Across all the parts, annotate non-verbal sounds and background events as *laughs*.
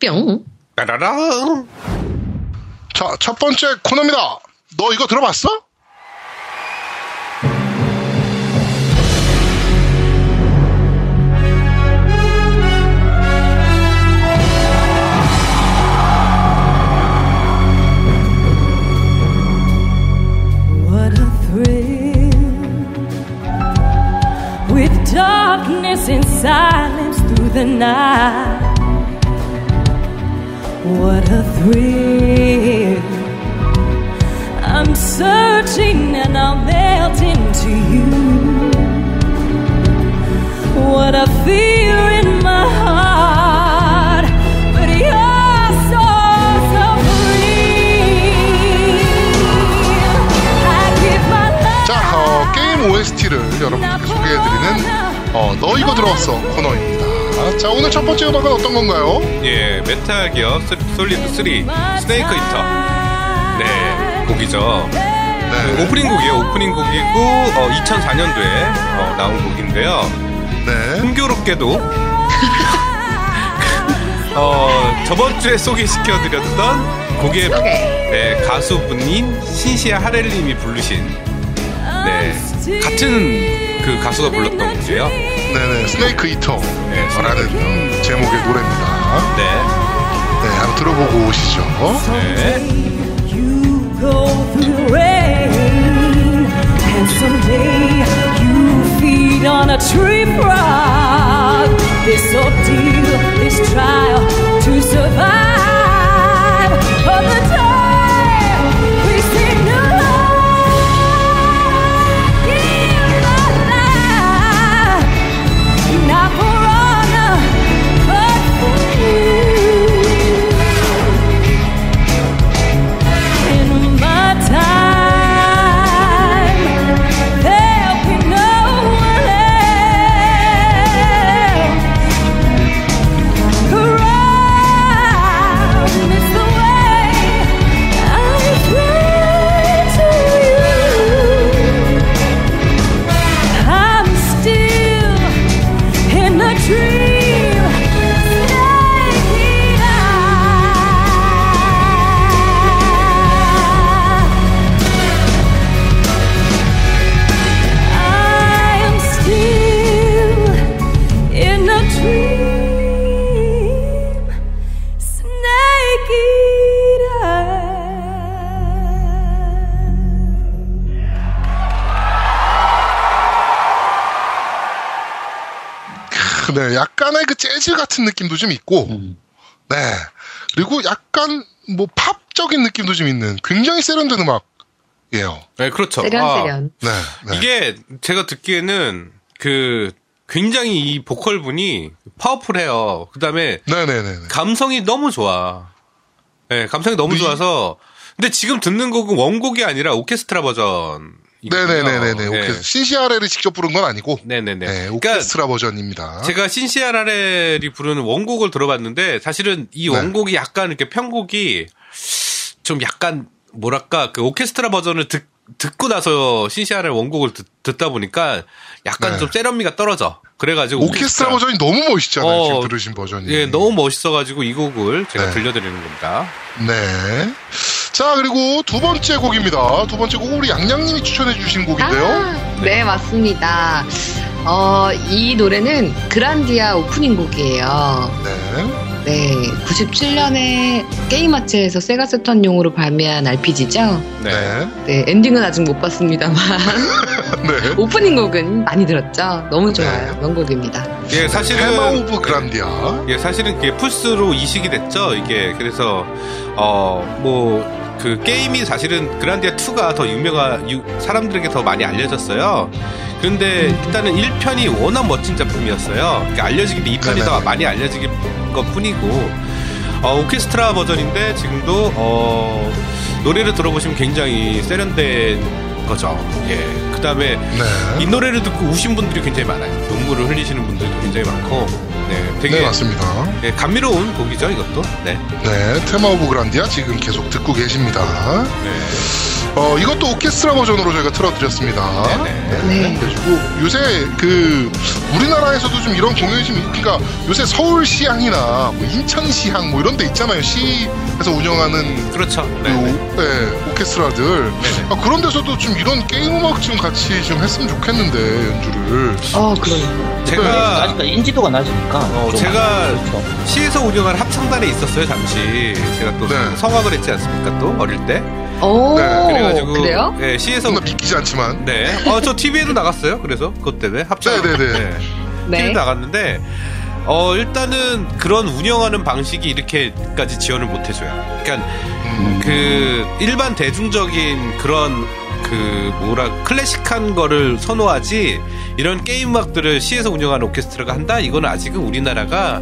뿅. 따라랑. 자, 첫 번째 코너입니다. 너 이거 들어봤어? What a thrill with darkness and silence through the night. What a thrill. I'm searching and I'll melt into you. What a fear in my heart, but you're so, so free. I give my life. 자, 어, 게임 OST를 여러분들께 소개해드리는 어, 너 이거 들어봤어 코너입니다. 자, 오늘 첫 번째 음악은 어떤 건가요? 예, Metal Gear So- Solid 3 Snake Eater. 네, 곡이죠. 네. 오프닝 곡이에요. 오프닝 곡이고 어, 2004년도에 나온 곡인데요. 네. 공교롭게도 *laughs* 어, 저번 주에 소개시켜드렸던 곡의. 네, 가수분인 신시아 하렐님이 부르신 네, 같은 그 가수가 불렀던 곡이에요. 네네. Snake Eater. 네, 라는 어, 제목의 노래입니다. 네, 네, 한번 들어보고 오시죠. 네. 네, 약간의 그 재즈 같은 느낌도 좀 있고, 음. 네. 그리고 약간 뭐 팝적인 느낌도 좀 있는 굉장히 세련된 음악이에요. 네, 그렇죠. 세련세련. 네. 네. 이게 제가 듣기에는 그 굉장히 이 보컬 분이 파워풀해요. 그 다음에 네네네. 감성이 너무 좋아. 네, 감성이 너무 이- 좋아서. 근데 지금 듣는 곡은 원곡이 아니라 오케스트라 버전. 네네네네네. 오케 신시아레를 직접 부른 건 아니고, 네네네. 네, 그러니까 오케스트라 버전입니다. 제가 신시아라렐이 부르는 원곡을 들어봤는데 사실은 이 네. 원곡이 약간 이렇게 편곡이 좀 약간 뭐랄까 그 오케스트라 버전을 듣, 듣고 나서 신시아라렐 원곡을 듣, 다 보니까 약간 네. 좀 세련미가 떨어져. 그래가지고 오케스트라 버전이 너무 멋있잖아요. 어, 지금 들으신 버전이. 예, 너무 멋있어가지고 이 곡을 제가 네. 들려드리는 겁니다. 네. 자, 그리고 두 번째 곡입니다. 두 번째 곡은 우리 양양님이 추천해주신 곡인데요. 아, 네, 맞습니다. 어, 이 노래는 그란디아 오프닝 곡이에요. 네. 네, 97년에 게임 아츠에서 Sega Saturn용으로 발매한 RPG죠. 네. 네. 네, 엔딩은 아직 못 봤습니다만 *laughs* 네. 오프닝 곡은 많이 들었죠. 너무 좋아요. 명곡입니다. 예, 테마 사실은 of Grandia. 예, 사실은 그게 플스로 이식이 됐죠. 이게 그래서 어뭐 그 게임이 사실은 그란디아 2가 더 유명한 유- 사람들에게 더 많이 알려졌어요. 그런데 일단은 1편이 워낙 멋진 작품이었어요. 그러니까 알려지기 2편이 더. 많이 알려지기 것 뿐이고 어, 오케스트라 버전인데 지금도 어 노래를 들어보시면 굉장히 세련된 거죠. 예. 그 다음에 네. 이 노래를 듣고 우신 분들이 굉장히 많아요. 눈물을 흘리시는 분들도 굉장히 많고, 네. 되게 네, 맞습니다. 예, 감미로운 곡이죠, 이것도. 네. 네, Theme of Grandia 지금 계속 듣고 계십니다. 네. 어, 이것도 오케스트라 버전으로 저희가 틀어드렸습니다. 네네. 네. 그리고 요새 그 우리나라에서도 좀 이런 공연이 좀 그러니까 요새 서울시향이나 뭐 인천시향 뭐 이런 데 있잖아요. 시에서 운영하는 그렇죠. 그 네. 네. 오- 네, 오케스트라들 네네. 아, 그런 데서도 좀 이런 게임 음악 좀 같이 좀 했으면 좋겠는데 연주를 어, 그러니까. 제가 아직까지 인지도가 낮으니까. 어, 좀 제가 그렇죠. 시에서 운영한 합창단에 있었어요, 잠시. 제가 또 네. 성악을 했지 않습니까, 또? 어릴 때. 오, 네, 그래가지고. 그래요? 예, 시에서. 믿기지 않지만 네. 어, 저 TV에도 나갔어요. 그래서 그것 때문에 합창. 네네 네. 네. TV에 나갔는데 어 일단은 그런 운영하는 방식이 이렇게까지 지원을 못 해줘요. 그러니까 음, 그 일반 대중적인 그런 그 뭐라 클래식한 거를 선호하지 이런 게임 음악들을 시에서 운영하는 오케스트라가 한다 이거는 아직은 우리나라가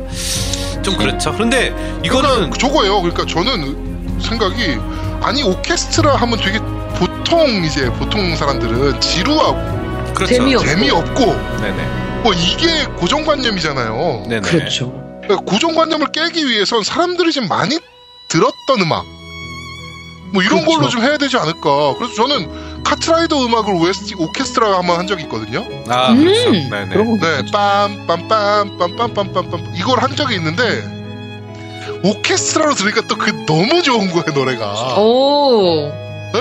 좀 그렇죠. 그런데 이거는 그러니까 저거예요. 그러니까 저는 생각이 아니 오케스트라 하면 되게 보통 이제 보통 사람들은 지루하고 그렇죠. 재미없- 재미없고 네네. 뭐 이게 고정관념이잖아요. 네네. 그렇죠. 그러니까 고정관념을 깨기 위해선 사람들이 좀 많이 들었던 음악 뭐 이런 그렇죠. 걸로 좀 해야 되지 않을까. 그래서 저는 카트라이더 음악을 OST 오케스트라 한번 한 적이 있거든요. 아 음, 그렇죠. 네네. 그런 거. 네, 빰빰빰빰빰빰빰빰 이걸 한 적이 있는데 오케스트라로 들으니까 또 그 너무 좋은 거예요 노래가. 오, 네,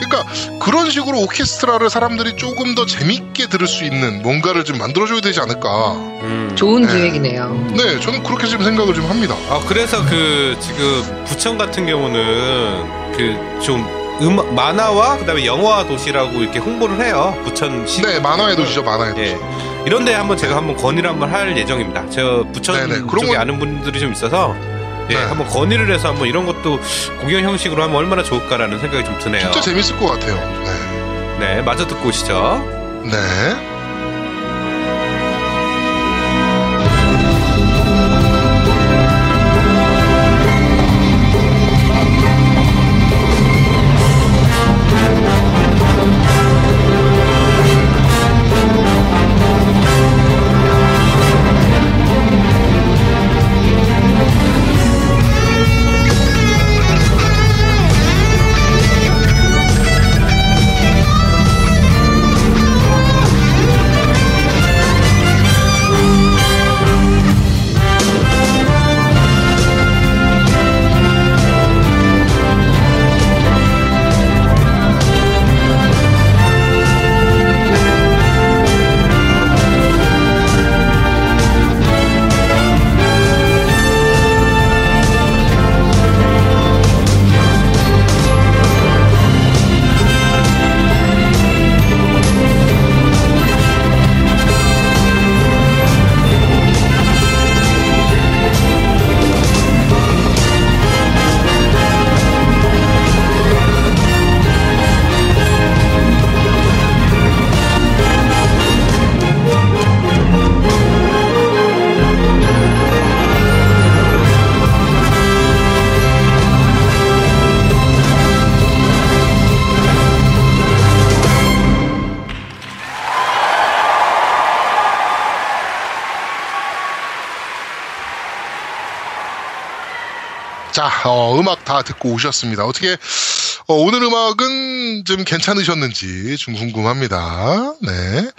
그러니까 그런 식으로 오케스트라를 사람들이 조금 더 재밌게 들을 수 있는 뭔가를 좀 만들어줘야 되지 않을까. 음. 좋은 네. 기획이네요. 네, 저는 그렇게 좀 생각을 좀 합니다. 아 그래서 그 지금 부천 같은 경우는 그 좀 음, 만화와 그다음에 영화 도시라고 이렇게 홍보를 해요. 부천 시. 네, 만화의 도시죠, 만화의 도시. 예. 이런데 한번 제가 한번 건의를 한번 할 예정입니다. 제가 부천 네네, 그런 쪽에 건- 아는 분들이 좀 있어서 예, 네. 한번 건의를 해서 한번 이런 것도 공연 형식으로 하면 얼마나 좋을까라는 생각이 좀 드네요. 진짜 재밌을 것 같아요. 네. 네, 마저 듣고 오시죠. 네. 어, 음악 다 듣고 오셨습니다. 어떻게, 어, 오늘 음악은 좀 괜찮으셨는지 좀 궁금합니다. 네.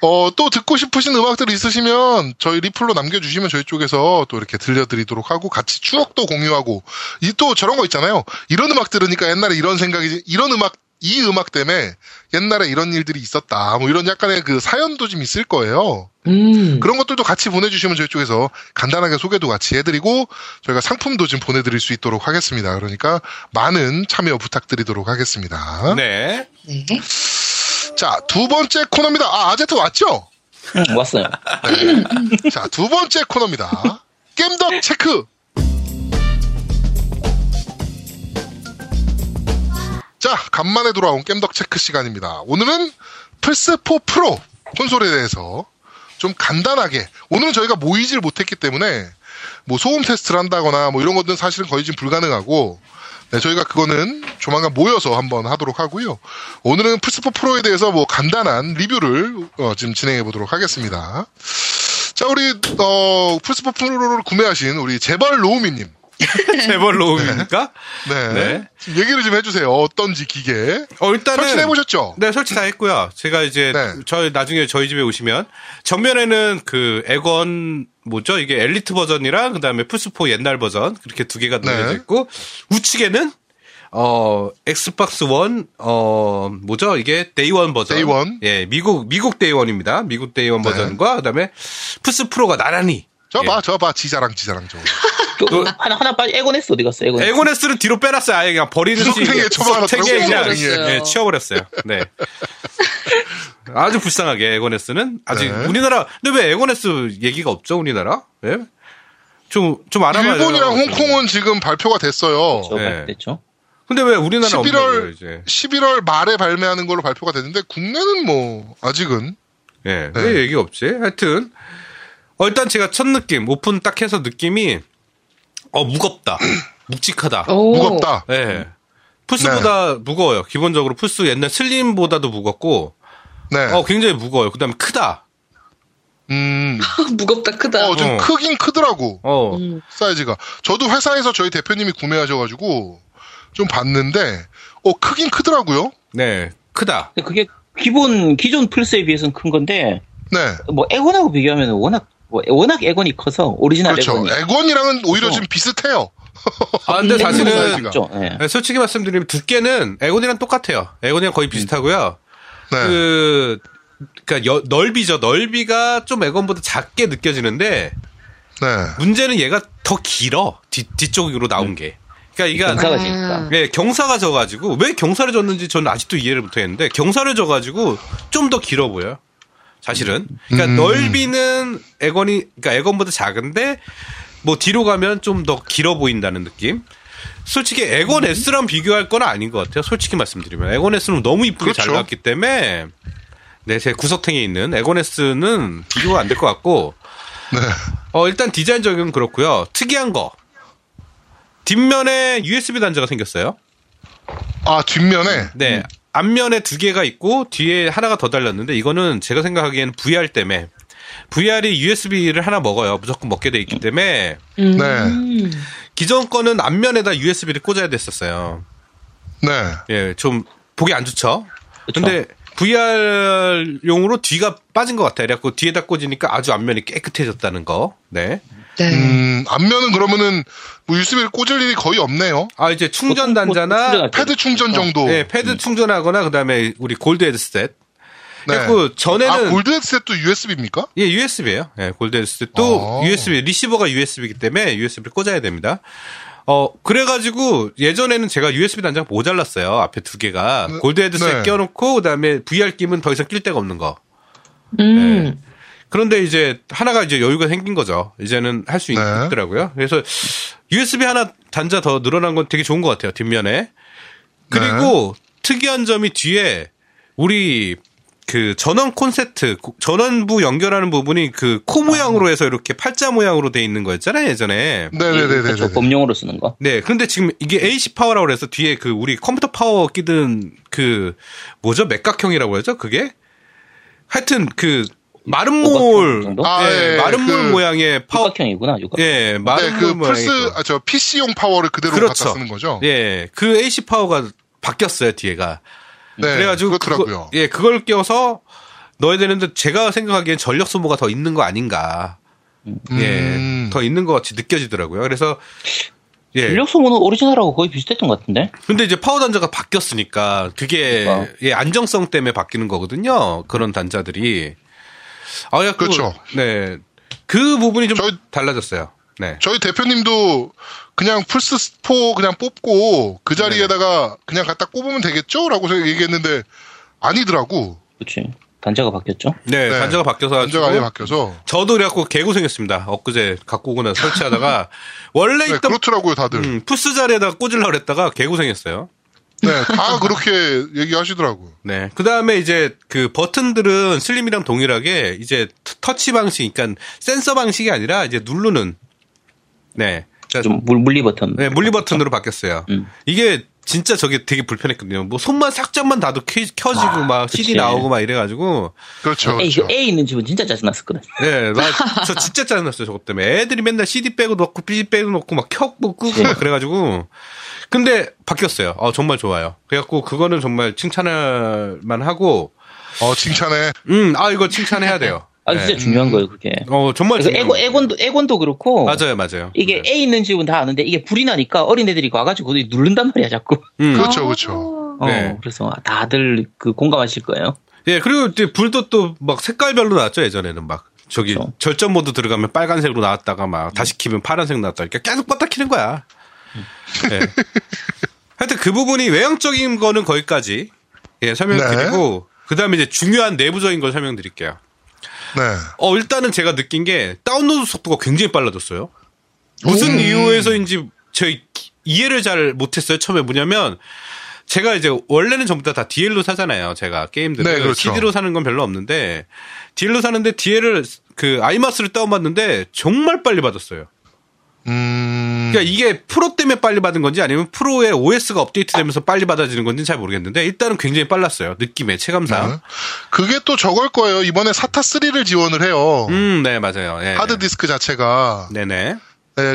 어, 또 듣고 싶으신 음악들 있으시면 저희 리플로 남겨주시면 저희 쪽에서 또 이렇게 들려드리도록 하고 같이 추억도 공유하고, 이 또 저런 거 있잖아요. 이런 음악 들으니까 옛날에 이런 생각이, 이런 음악, 이 음악 때문에 옛날에 이런 일들이 있었다. 뭐 이런 약간의 그 사연도 좀 있을 거예요. 음. 그런 것들도 같이 보내주시면 저희 쪽에서 간단하게 소개도 같이 해드리고 저희가 상품도 좀 보내드릴 수 있도록 하겠습니다. 그러니까 많은 참여 부탁드리도록 하겠습니다. 네. 네. 자, 두 번째 코너입니다. 아, 아제트 왔죠? 응, 왔어요. 자, 두 번째 코너입니다. 겜덕 체크! 자, 간만에 돌아온 겜덕 체크 시간입니다. 오늘은 플스4 프로 콘솔에 대해서 좀 간단하게, 오늘은 저희가 모이질 못했기 때문에 뭐 소음 테스트를 한다거나 뭐 이런 것들은 사실은 거의 지금 불가능하고 네, 저희가 그거는 조만간 모여서 한번 하도록 하고요. 오늘은 플스4 프로에 대해서 뭐 간단한 리뷰를 어, 지금 진행해 보도록 하겠습니다. 자, 우리 어, 플스4 프로를 구매하신 우리 재벌 로우미님. *laughs* 재벌 로움입니까? 네. 네. 좀 얘기를 좀 해주세요. 어떤지 기계. 어, 일단은. 설치해 보셨죠? 네, 설치 다 했고요. 제가 이제 네. 저희 나중에 저희 집에 오시면 정면에는 그 엑원 뭐죠? 이게 엘리트 버전이랑 그 다음에 플스4 옛날 버전 그렇게 두 개가 네. 놓여져 있고 우측에는 어 Xbox One 어 뭐죠? 이게 Day One 버전. Day One. 예, 미국 미국 Day One입니다. 미국 Day One 네. 버전과 그 다음에 플스 프로가 나란히 저 예. 봐, 저 봐. 지 자랑, 지 자랑 저거. 그, 하나, 하나 빠지, 엑원S 어디 갔어, 엑원S? 엑원S를 뒤로 빼놨어요. 아예 그냥 버리는지 구석탱이에 처박아놨더라고요. 구석탱이에 그냥 치워버렸어요. 예, 치워버렸어요. 네. *laughs* 아주 불쌍하게 엑원S는 아직 네. 우리나라 근데 왜 엑원S 얘기가 없죠 우리나라? 예? 좀좀 알아봐요. 일본이랑 홍콩은 지금 발표가 됐어요. 저 네. 됐죠. 근데 왜 우리나라 없는 거예요 11월, 이제? 11월 말에 발매하는 걸로 발표가 됐는데, 국내는 뭐, 아직은. 예, 네. 왜 얘기가 없지? 하여튼 어, 일단 제가 첫 느낌 오픈 딱 해서 느낌이 어 무겁다, *clears throat* 묵직하다. 오. 무겁다. 예. 플스보다 무거워요. 기본적으로 플스 옛날 슬림보다도 무겁고, 네. 어, 굉장히 무거워요. 그 다음에 크다. 음. *laughs* 무겁다 크다. 어, 좀 어. 크긴 크더라고. 어, 음. 사이즈가. 저도 회사에서 저희 대표님이 구매하셔가지고, 좀 봤는데, 어, 크긴 크더라고요. 네, 크다. 그게 기본, 기존 플스에 비해서는 큰 건데, 네. 뭐, 엑원하고 비교하면 워낙, 뭐, 워낙 엑원이 커서, 오리지널 그렇죠. 엑원이. 엑원이랑은 오히려 지금 비슷해요. *laughs* 아, 근데 사실은, 사이즈가. 있죠. 예. 네, 솔직히 말씀드리면 두께는 엑원이랑 똑같아요. 엑원이랑 거의 비슷하고요. 네. 그, 그니까 넓이죠. 넓이가 좀 에곤보다 작게 느껴지는데, 네. 문제는 얘가 더 길어. 뒤, 뒤쪽으로 나온 게. 그러니까 경사가 이가 지니까. 예, 경사가 져가지고 왜 경사를 줬는지 저는 아직도 이해를 못했는데 경사를 져가지고 좀 더 길어 보여요. 사실은. 그러니까 음. 넓이는 에건이 그러니까 에건보다 작은데 뭐 뒤로 가면 좀 더 길어 보인다는 느낌. 솔직히 에건 S랑 비교할 건 아닌 것 같아요. 솔직히 말씀드리면 에건 S는 너무 이쁘게 잘 그렇죠. 나왔기 때문에 네, 제 구석탱이에 있는 에건 S는 비교가 안 될 것 같고 *laughs* 네. 어, 일단 디자인적인 그렇고요. 특이한 거. 뒷면에 USB 단자가 생겼어요. 아, 뒷면에. 네. 앞면에 두 개가 있고 뒤에 하나가 더 달렸는데 이거는 제가 생각하기에는 VR 때문에 VR이 USB를 하나 먹어요. 무조건 먹게 돼 있기 때문에 음. 네. 기존 거는 앞면에다 USB를 꽂아야 됐었어요. 네. 예, 좀 보기 안 좋죠. 그쵸. 근데 VR용으로 뒤가 빠진 것 같아요. 그래갖고 뒤에다 꽂으니까 아주 앞면이 깨끗해졌다는 거. 네. 네. 음, 앞면은 그러면은 뭐 USB를 꽂을 일이 거의 없네요. 아, 이제 충전 보통 뭐 단자나 충전할 때. 패드 충전 정도. 네, 패드 충전하거나 그다음에 우리 골드 헤드셋. 네. 그리고 전에는 아, 골드 헤드셋도 USB입니까? 예, USB예요. 예, 골드 헤드셋도 아. USB 리시버가 USB이기 때문에 USB를 꽂아야 됩니다. 어, 그래가지고 예전에는 제가 USB 단자가 모자랐어요. 앞에 두 개가 네. 골드 헤드셋 네. 껴놓고 그다음에 VR 끼면 더 이상 낄 데가 없는 거. 음. 그런데 이제 하나가 이제 여유가 생긴 거죠. 이제는 할수 네. 있더라고요. 그래서 USB 하나 단자 더 늘어난 건 되게 좋은 것 같아요. 뒷면에. 그리고 특이한 점이 뒤에 우리 그 전원 콘센트 전원부 연결하는 부분이 그 코 모양으로 해서 이렇게 팔자 모양으로 돼 있는 거였잖아요 네, 예전에. 네, 네, 네, 그렇죠. 네. 범용으로 쓰는 거. 네, 그런데 지금 이게 AC 파워라고 해서 뒤에 그 우리 컴퓨터 파워 끼든 그 뭐죠 맥각형이라고 하죠 그게 하여튼 그 마른 오각형 몰, 정도? 아, 예, 예, 마름 그- 모 모양의 파워, 육각형이구나, 육각. 예, 네, 마른 그몰 모양의 플스, 그- 아, 저 PC용 파워를 그대로 그렇죠. 갖다 쓰는 거죠? 예, 그 AC 파워가 바뀌었어요 뒤에가. 네, 그래가지고 그렇더라고요. 그거, 예, 그걸 껴서 넣어야 되는데 제가 생각하기엔 전력 소모가 더 있는 거 아닌가. 예, 음. 더 있는 것 같이 느껴지더라고요. 그래서 예, 전력 소모는 오리지널하고 거의 비슷했던 것 같은데? 근데 이제 파워 단자가 바뀌었으니까 그게 그러니까. 예, 안정성 때문에 바뀌는 거거든요. 그런 단자들이. 아, 야, 그렇죠. 네. 그 부분이 좀 저희- 달라졌어요. 네. 저희 대표님도 그냥 플스4 그냥 뽑고 그 자리에다가 그냥 갖다 꼽으면 되겠죠? 라고 얘기했는데 아니더라고. 그치. 단자가 바뀌었죠. 네, 네. 단자가 바뀌어서 단자가 아예 바뀌어서. 저도 그래갖고 개고생했습니다. 엊그제 갖고 오고 나서 설치하다가 *laughs* 원래 네, 있던 그렇더라고요, 다들. 음, 푸스 자리에다가 꽂으려고 그랬다가 개고생했어요. 네, 다 그렇게 얘기하시더라고요. 네. 그 다음에 이제 그 버튼들은 슬림이랑 동일하게 이제 터- 터치 방식, 그러니까 센서 방식이 아니라 이제 누르는 네. 자, 좀 물, 물리 버튼. 네, 물리 버튼으로 바뀌었어요. 음. 이게 진짜 저게 되게 불편했거든요. 뭐 손만 살짝만 놔도 켜, 켜지고 아, 막 CD 그치. 나오고 막 이래가지고 그렇죠. A, 그렇죠. 그 A 있는 집은 진짜 짜증났었거든. 예, 나, 저 진짜 짜증났어요, 저것 때문에. 애들이 맨날 CD 빼고 넣고, BD 빼고 넣고, 막 켜고 끄고 네. 막 그래가지고. 근데 바뀌었어요. 어, 정말 좋아요. 그래갖고 그거는 정말 칭찬할 만하고, 어, 칭찬해. 음, 아, 이거 칭찬해야 돼요. *laughs* 아, 네. 진짜 중요한 거예요, 그게. 어, 정말 그래서 중요한 에고, 거예요. 에곤도, 에곤도 그렇고. 맞아요, 맞아요. 이게 네. A 있는 집은 다 아는데 이게 불이 나니까 어린애들이 와가지고 누른단 말이야, 자꾸. 음. 그렇죠, 그렇죠. 어, 네. 그래서 다들 그 공감하실 거예요. 예, 그리고 이제 불도 또 막 색깔별로 나왔죠, 예전에는 막. 저기 그렇죠. 절전 모드 들어가면 빨간색으로 나왔다가 막 다시 키면 파란색 나왔다. 이렇게 계속 껐다 키는 거야. 예. 하여튼 그 부분이 외형적인 거는 거기까지 예, 설명드리고 그다음에 이제 중요한 내부적인 걸 설명드릴게요. 네. 어, 일단은 제가 느낀 게 다운로드 속도가 굉장히 빨라졌어요. 무슨 오. 이유에서인지 저희 이해를 잘 못했어요. 처음에 뭐냐면 제가 이제 원래는 전부 다, 다 DL로 사잖아요. 제가 게임들을 네, 그렇죠. CD로 사는 건 별로 없는데 DL로 사는데 DL을 그 아이마스를 다운받는데 정말 빨리 받았어요. 음. 그러니까 이게 프로 때문에 빨리 받은 건지 아니면 프로의 OS가 업데이트되면서 빨리 받아지는 건지는 잘 모르겠는데 일단은 굉장히 빨랐어요. 느낌의 체감상. 네. 그게 또 저걸 거예요. 이번에 사타 3를 지원을 해요. 음, 네, 맞아요. 예. 하드 디스크 자체가. 네네. 네,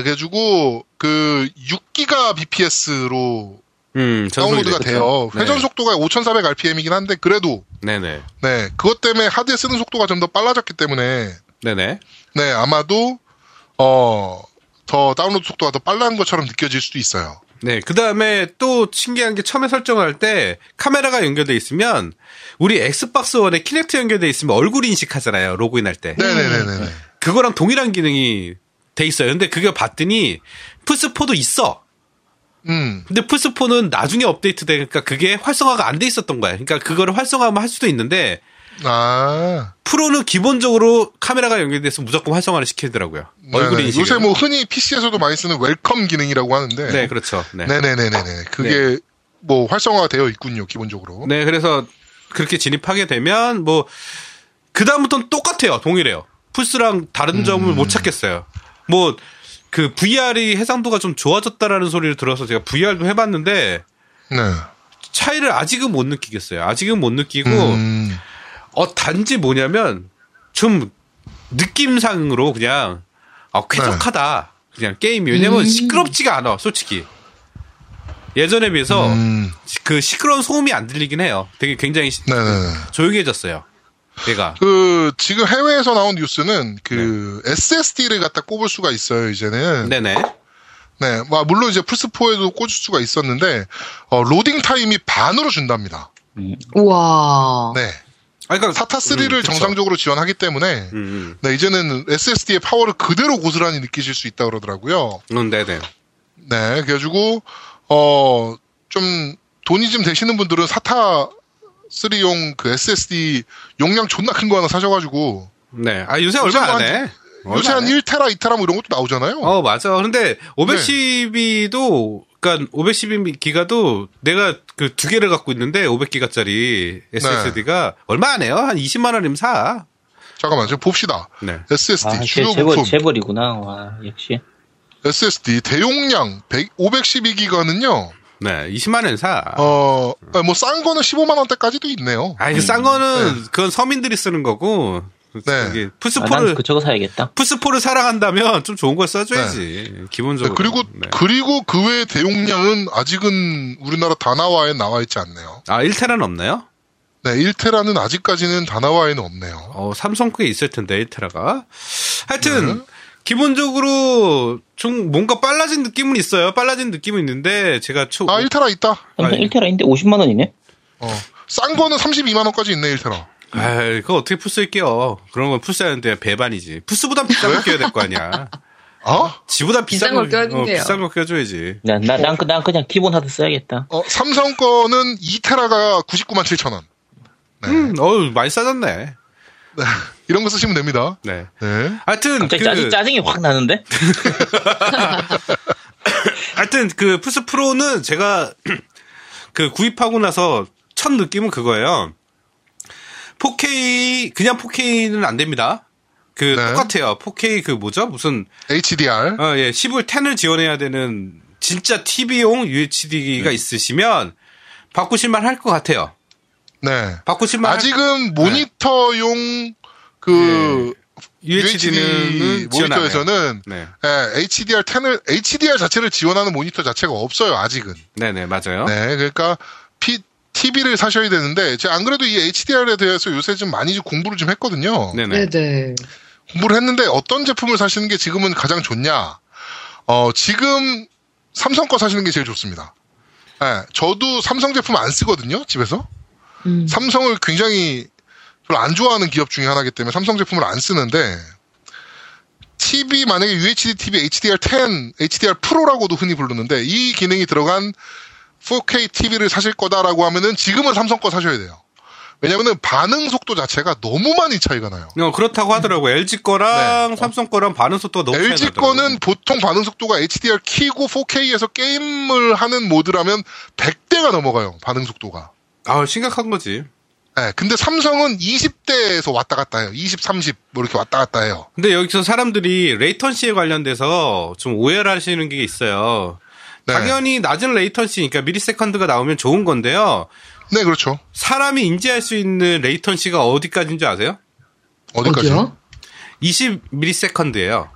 그래가지고 그 6기가 BPS로 음, 다운로드가 됐죠. 돼요. 네. 회전 속도가 5,400rpm이긴 한데 그래도 네네. 네 그것 때문에 하드에 쓰는 속도가 좀 더 빨라졌기 때문에 네네. 네 아마도 어 더 다운로드 속도가 더 빨라진 것처럼 느껴질 수도 있어요. 네. 그 다음에 또 신기한 게 처음에 설정을 할때 카메라가 연결돼 있으면 우리 엑스박스 원에 키넥트 연결돼 있으면 얼굴 인식하잖아요. 로그인 할 때. 네네네네. 그거랑 동일한 기능이 돼 있어요. 근데 그거 봤더니 플스4도 있어. 음 근데 플스4는 나중에 업데이트 되니까 그게 활성화가 안 돼 있었던 거야. 그러니까 그거를 활성화하면 할 수도 있는데 아. 프로는 기본적으로 카메라가 연결돼서 무조건 활성화를 시키더라고요. 얼굴 네네. 인식. 요새 뭐 흔히 PC에서도 많이 쓰는 welcome 기능이라고 하는데. 네, 그렇죠. 네. 네네네네네. 그게 뭐 활성화가 되어 있군요, 기본적으로. 네, 그래서 그렇게 진입하게 되면 뭐 그다음부터는 똑같아요. 동일해요. 플스랑 다른 점을 못 찾겠어요. 뭐 그 VR이 해상도가 좀 좋아졌다라는 소리를 들어서 제가 VR도 해봤는데 네. 차이를 아직은 못 느끼겠어요. 아직은 못 느끼고 음. 어 단지 뭐냐면 좀 느낌상으로 그냥 어, 쾌적하다. 그냥 게임이 왜냐면 시끄럽지가 않아. 솔직히 예전에 비해서 음. 그 시끄러운 소음이 안 들리긴 해요. 되게 굉장히 시- 네네네. 조용해졌어요. 얘가. 그 지금 해외에서 나온 뉴스는 그 SSD를 갖다 꼽을 수가 있어요 이제는. 네. 네네. 뭐 물론 이제 플스 4에도 꽂을 수가 있었는데 어, 로딩 타임이 반으로 준답니다. 우와. 네. 아, 그러니까 SATA 3를 음. 정상적으로 지원하기 때문에 음, 음. 네 이제는 SSD의 파워를 그대로 고스란히 느끼실 수 있다 그러더라고요. 음, 네네. 네, 그래가지고 어 좀 돈이 좀 되시는 분들은 사타 3용 그 SSD 용량 존나 큰 거 하나 사셔가지고 네. 아 요새 얼마 안 한- 해. 요새 안한 해. 1테라, 2테라 뭐 이런 것도 나오잖아요. 어 맞아. 근데 512도 그러니까 512 기가도 내가 그 두 개를 갖고 있는데 500기가짜리 SSD가 얼마 안 해요. 한 20만 원이면 사. 잠깐만, 지금 봅시다. 네. SSD 아, 주요 부품 재벌이구나. 와, 역시. SSD 대용량 100, 512기가는요. 네. 20만 원 사. 어, 뭐 싼 거는 15만 원대까지도 있네요. 아, 이거 싼 거는 그건 서민들이 쓰는 거고. 네. 아, 플스4를 난 그, 저거 사야겠다. 플스4를 사랑한다면 좀 좋은 걸 써줘야지. 네, 기본적으로. 그리고 네. 그리고 그 외 대용량은 아직은 우리나라 다나와에 나와 있지 않네요. 아, 1테라는 없나요? 네, 1테라는 아직까지는 다나와에는 없네요. 어, 삼성 꽤 있을 텐데, 1테라가. 하여튼, 네. 기본적으로 좀 뭔가 빨라진 느낌은 있어요. 빨라진 느낌은 있는데, 제가 초, 아, 1테라 있다. 삼성 아니. 1테라인데 50만 원이네? 어. 싼 거는 32만 원까지 있네, 1테라. 아 그거 어떻게 플스에 끼워. 그런 건 플스한테 배반이지. 플스보단 비싼 거 끼워야 될 거 아니야. *laughs* 어? 지보다 비싼, 비싼 걸 거, 껴야겠네요. 어, 비싼 거 껴줘야지. 난, 난, 난, 그- 난 그냥 기본 하드 써야겠다. 어, 삼성 거는 2테라가 99만 7천 원. 네. 음, 어우, 많이 싸졌네. 네. 이런 거 쓰시면 됩니다. 네. 네. 하여튼, 갑자기 그, 짜증, 짜증이 확 나는데? *laughs* 하여튼 그 플스 프로는 제가 *clears throat* 그 구입하고 나서 첫 느낌은 그거예요. 4K 그냥 4K는 안 됩니다. 그 네. 똑같아요. 4K 그 뭐죠? 무슨 HDR. 어, 예, 10을 10을 지원해야 되는 진짜 TV용 UHD가 있으시면 바꾸실만 할 것 같아요. 네. 바꾸실만 할- 아직은 모니터용 그 UHD는 UHD 모니터에서는 네. 예, HDR 10을 HDR 자체를 지원하는 모니터 자체가 없어요. 아직은. 네네 맞아요. 네, 그러니까 P, TV를 사셔야 되는데 제가 안 그래도 이 HDR에 대해서 요새 좀 많이 좀 공부를 좀 했거든요. 네네. 네네. 공부를 했는데 어떤 제품을 사시는 게 지금은 가장 좋냐? 어, 지금 삼성 거 사시는 게 제일 좋습니다. 예, 저도 삼성 제품 안 쓰거든요, 집에서. 음. 삼성을 굉장히 별로 안 좋아하는 기업 중에 하나이기 때문에 삼성 제품을 안 쓰는데 TV 만약에 UHD TV HDR10, HDR 프로라고도 흔히 부르는데 이 기능이 들어간 4K TV를 사실 거다라고 하면은 지금은 삼성 거 사셔야 돼요. 왜냐면은 반응 속도 자체가 너무 많이 차이가 나요. 어, 그렇다고 하더라고요. LG 거랑 삼성 거랑 반응 속도가 너무 LG. 거는 보통 반응 속도가 HDR 키고 4K에서 게임을 하는 모드라면 100대가 넘어가요. 반응 속도가. 아 심각한 거지. 예, 근데 삼성은 20대에서 왔다 갔다 해요. 20, 30, 뭐 이렇게 왔다 갔다 해요. 근데 여기서 사람들이 레이턴시에 관련돼서 좀 오해를 하시는 게 있어요. 네. 당연히 낮은 레이턴시니까 미리세컨드가 나오면 좋은 건데요. 네, 그렇죠. 사람이 인지할 수 있는 레이턴시가 어디까지인 줄 아세요? 어디까지? 어디요? 20ms예요.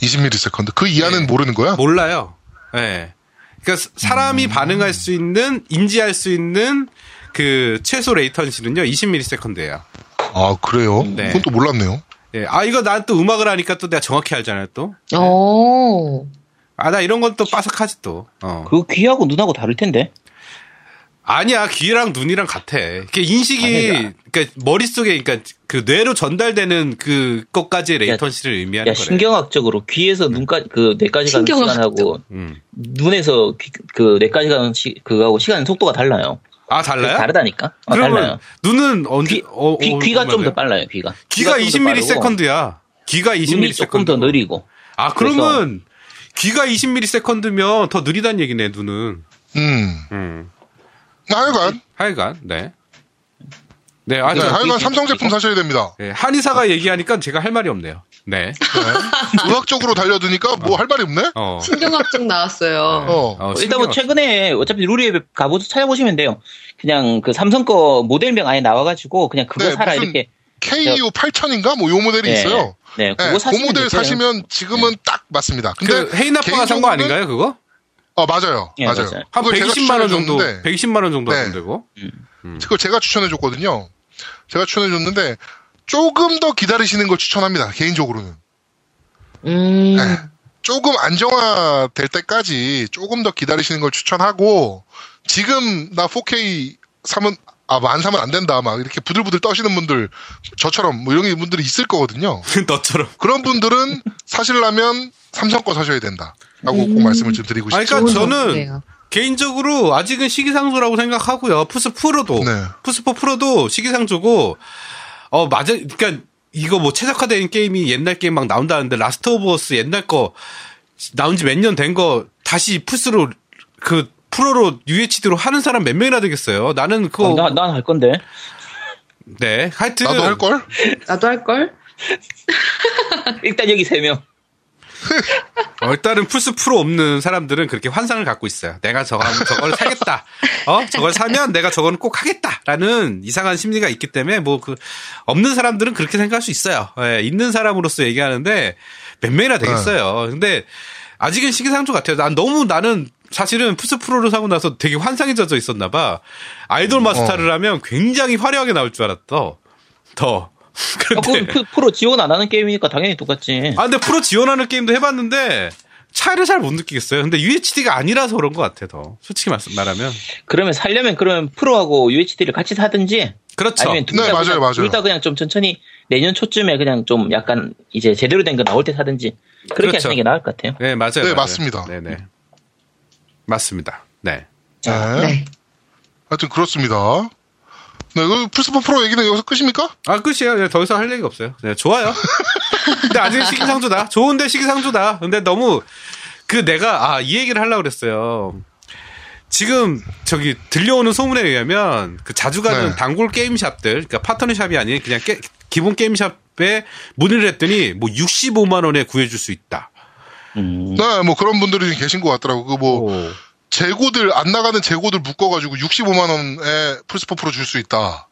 20ms. 그 이하는 네. 모르는 거야? 몰라요. 예. 그러니까 사- 사람이 음. 반응할 수 있는 인지할 수 있는 그 최소 레이턴시는요 20ms예요. 아, 그래요? 네. 그건 또 몰랐네요. 예. 아 이거 난 또 음악을 하니까 또 내가 정확히 알잖아요 또. 어. 아 나 이런 건 또 빠삭하지 또. 어. 그 귀하고 눈하고 다를 텐데. 아니야 귀랑 눈이랑 같아. 이게 인식이 아니야. 그러니까 머릿속에 그러니까 그 뇌로 전달되는 그 것까지 레이턴시를 의미하는 야 거래. 신경학적으로 귀에서 눈까지 그 뇌까지 가는 신경학적. 시간하고 음. 눈에서 귀- 그 뇌까지 가는 시, 그거하고 시간 속도가 달라요. 아 달라요? 다르다니까. 어, 그러면 달라요. 눈은 언제 귀, 어, 귀, 어, 귀가 좀 더? 빨라요. 귀가. 귀가 좀더 20ms야. 귀가 빠르고 20ms. 눈이 조금 더 느리고. 아, 그러면 귀가 20ms면 더 느리다는 얘기네, 눈은. 음. 음. 하여간, 하여간, 네. 네, 아, 네, 저, 하여간 귀- 삼성 제품 귀- 사셔야 됩니다. 네, 한의사가 얘기하니까 제가 할 말이 없네요. 네. 네. 의학적으로 달려드니까 뭐 할 말이 없네? 어. 신경학적 나왔어요. 어. 어, 일단 뭐 최근에 어차피 루리에 가보서 찾아보시면 돼요. 그냥 그 삼성 거 모델명 안에 나와가지고 그냥 그거 네, 사라 무슨 이렇게. KU 8000인가? 뭐 요 모델이 네. 있어요. 네, 그거 네, 그 사시면 모델. 사시면 지금은 딱 맞습니다. 근데 그 헤인 아빠가 산 거 아닌가요, 그거? 어, 맞아요. 예, 맞아요. 맞아요. 한 그걸 제가 120만 원 정도, 추천해줬는데 120만 원 정도 네. 하면 되고. 그걸 제가 추천해 줬거든요. 제가 추천해 줬는데 조금 더 기다리시는 걸 추천합니다. 개인적으로는. 음. 네. 조금 안정화될 때까지 조금 더 기다리시는 걸 추천하고 지금 나 4K 사면 아, 안 사면 안 된다. 막 이렇게 부들부들 떠시는 분들 저처럼 뭐 이런 분들이 있을 거거든요. *laughs* 너처럼. 그런 분들은 사실라면 삼성 거 사셔야 된다. 라고 꼭 말씀을 좀 드리고 싶습니다. 그러니까 저는. 개인적으로 아직은 시기상조라고 생각하고요. 플스 프로도 네. 플스4 프로도 시기상조고 어 맞아. 그러니까 이거 뭐 최적화된 게임이 옛날 게임 막 나온다는데 라스트 오브 어스 옛날 거 나온 지 몇 년 된 거 다시 플스로 그 프로로 UHD로 하는 사람 몇 명이나 되겠어요. 나는 그거 어, 난 할 건데. 네 하여튼 나도 할 걸? 나도 할 걸? *laughs* 일단 여기 세 명. 어, 일단은 플스 프로 없는 사람들은 그렇게 환상을 갖고 있어요. 내가 저거 저걸 사겠다. 어, 저걸 사면 내가 저거는 꼭 하겠다라는 이상한 심리가 있기 때문에 뭐 그 없는 사람들은 그렇게 생각할 수 있어요. 예, 있는 사람으로서 얘기하는데 몇 명이나 되겠어요. 근데 아직은 시기상조 같아요. 난 너무 나는 사실은 플스 프로를 사고 나서 되게 환상에 젖어 있었나 봐. 아이돌 마스터를 하면 굉장히 화려하게 나올 줄 알았어. 더. *laughs* 아, 그런데 프- 프로 지원 안 하는 게임이니까 당연히 똑같지. 아, 근데 프로 지원하는 게임도 해봤는데 차이를 잘 못 느끼겠어요. 근데 UHD가 아니라서 그런 것 같아, 더. 솔직히 말씀, 말하면. 그러면 살려면 그러면 프로하고 UHD를 같이 사든지 그렇죠. 아니면 둘 네, 다 맞아요, 그냥, 맞아요. 둘 다 그냥 좀 천천히 내년 초쯤에 그냥 좀 약간 이제 제대로 된 거 나올 때 사든지 그렇게 그렇죠. 하시는 게 나을 것 같아요. 네, 맞아요. 네, 맞아요. 맞습니다. 네네. 맞습니다. 네. 네. 네. 하여튼 그렇습니다. 네, 그 플스4 프로 얘기는 여기서 끝입니까? 아, 끝이에요. 네, 더 이상 할 얘기가 없어요. 네, 좋아요. *laughs* 근데 아직 시기상조다. 좋은데 시기상조다. 근데 너무, 그 내가, 아, 이 얘기를 하려고 그랬어요. 지금, 저기, 들려오는 소문에 의하면, 그 자주 가는 네. 단골 게임샵들, 그러니까 파트너샵이 아닌 그냥 게, 기본 게임샵에 문의를 했더니 뭐 65만 원에 구해줄 수 있다. 음. 네, 뭐 그런 분들이 계신 것 같더라고. 그뭐 오. 재고들 안 나가는 재고들 묶어가지고 65만 원에 플스4 프로 줄 수 있다.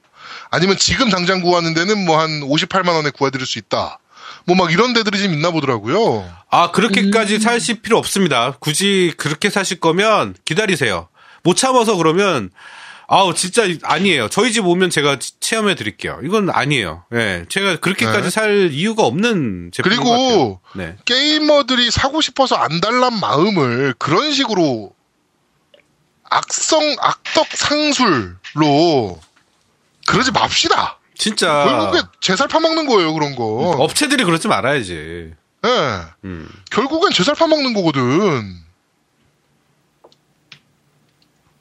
아니면 지금 당장 구하는 데는 뭐 한 58만 원에 구해드릴 수 있다. 뭐 막 이런 데들이 좀 있나 보더라고요. 아, 그렇게까지 사실 필요 없습니다. 굳이 그렇게 사실 거면 기다리세요. 못 참아서 그러면, 아우, 진짜 아니에요. 저희 집 오면 제가 치- 체험해 드릴게요. 이건 아니에요. 예. 제가 그렇게까지 네. 살 이유가 없는 제품인 그리고 것 같아요. 네. 게이머들이 사고 싶어서 안 달란 마음을 그런 식으로 악성 악덕 상술로 그러지 맙시다. 진짜. 결국에 제살 파먹는 거예요, 그런 거. 업체들이 그러지 말아야지. 예. 음. 결국엔 제살 파먹는 거거든.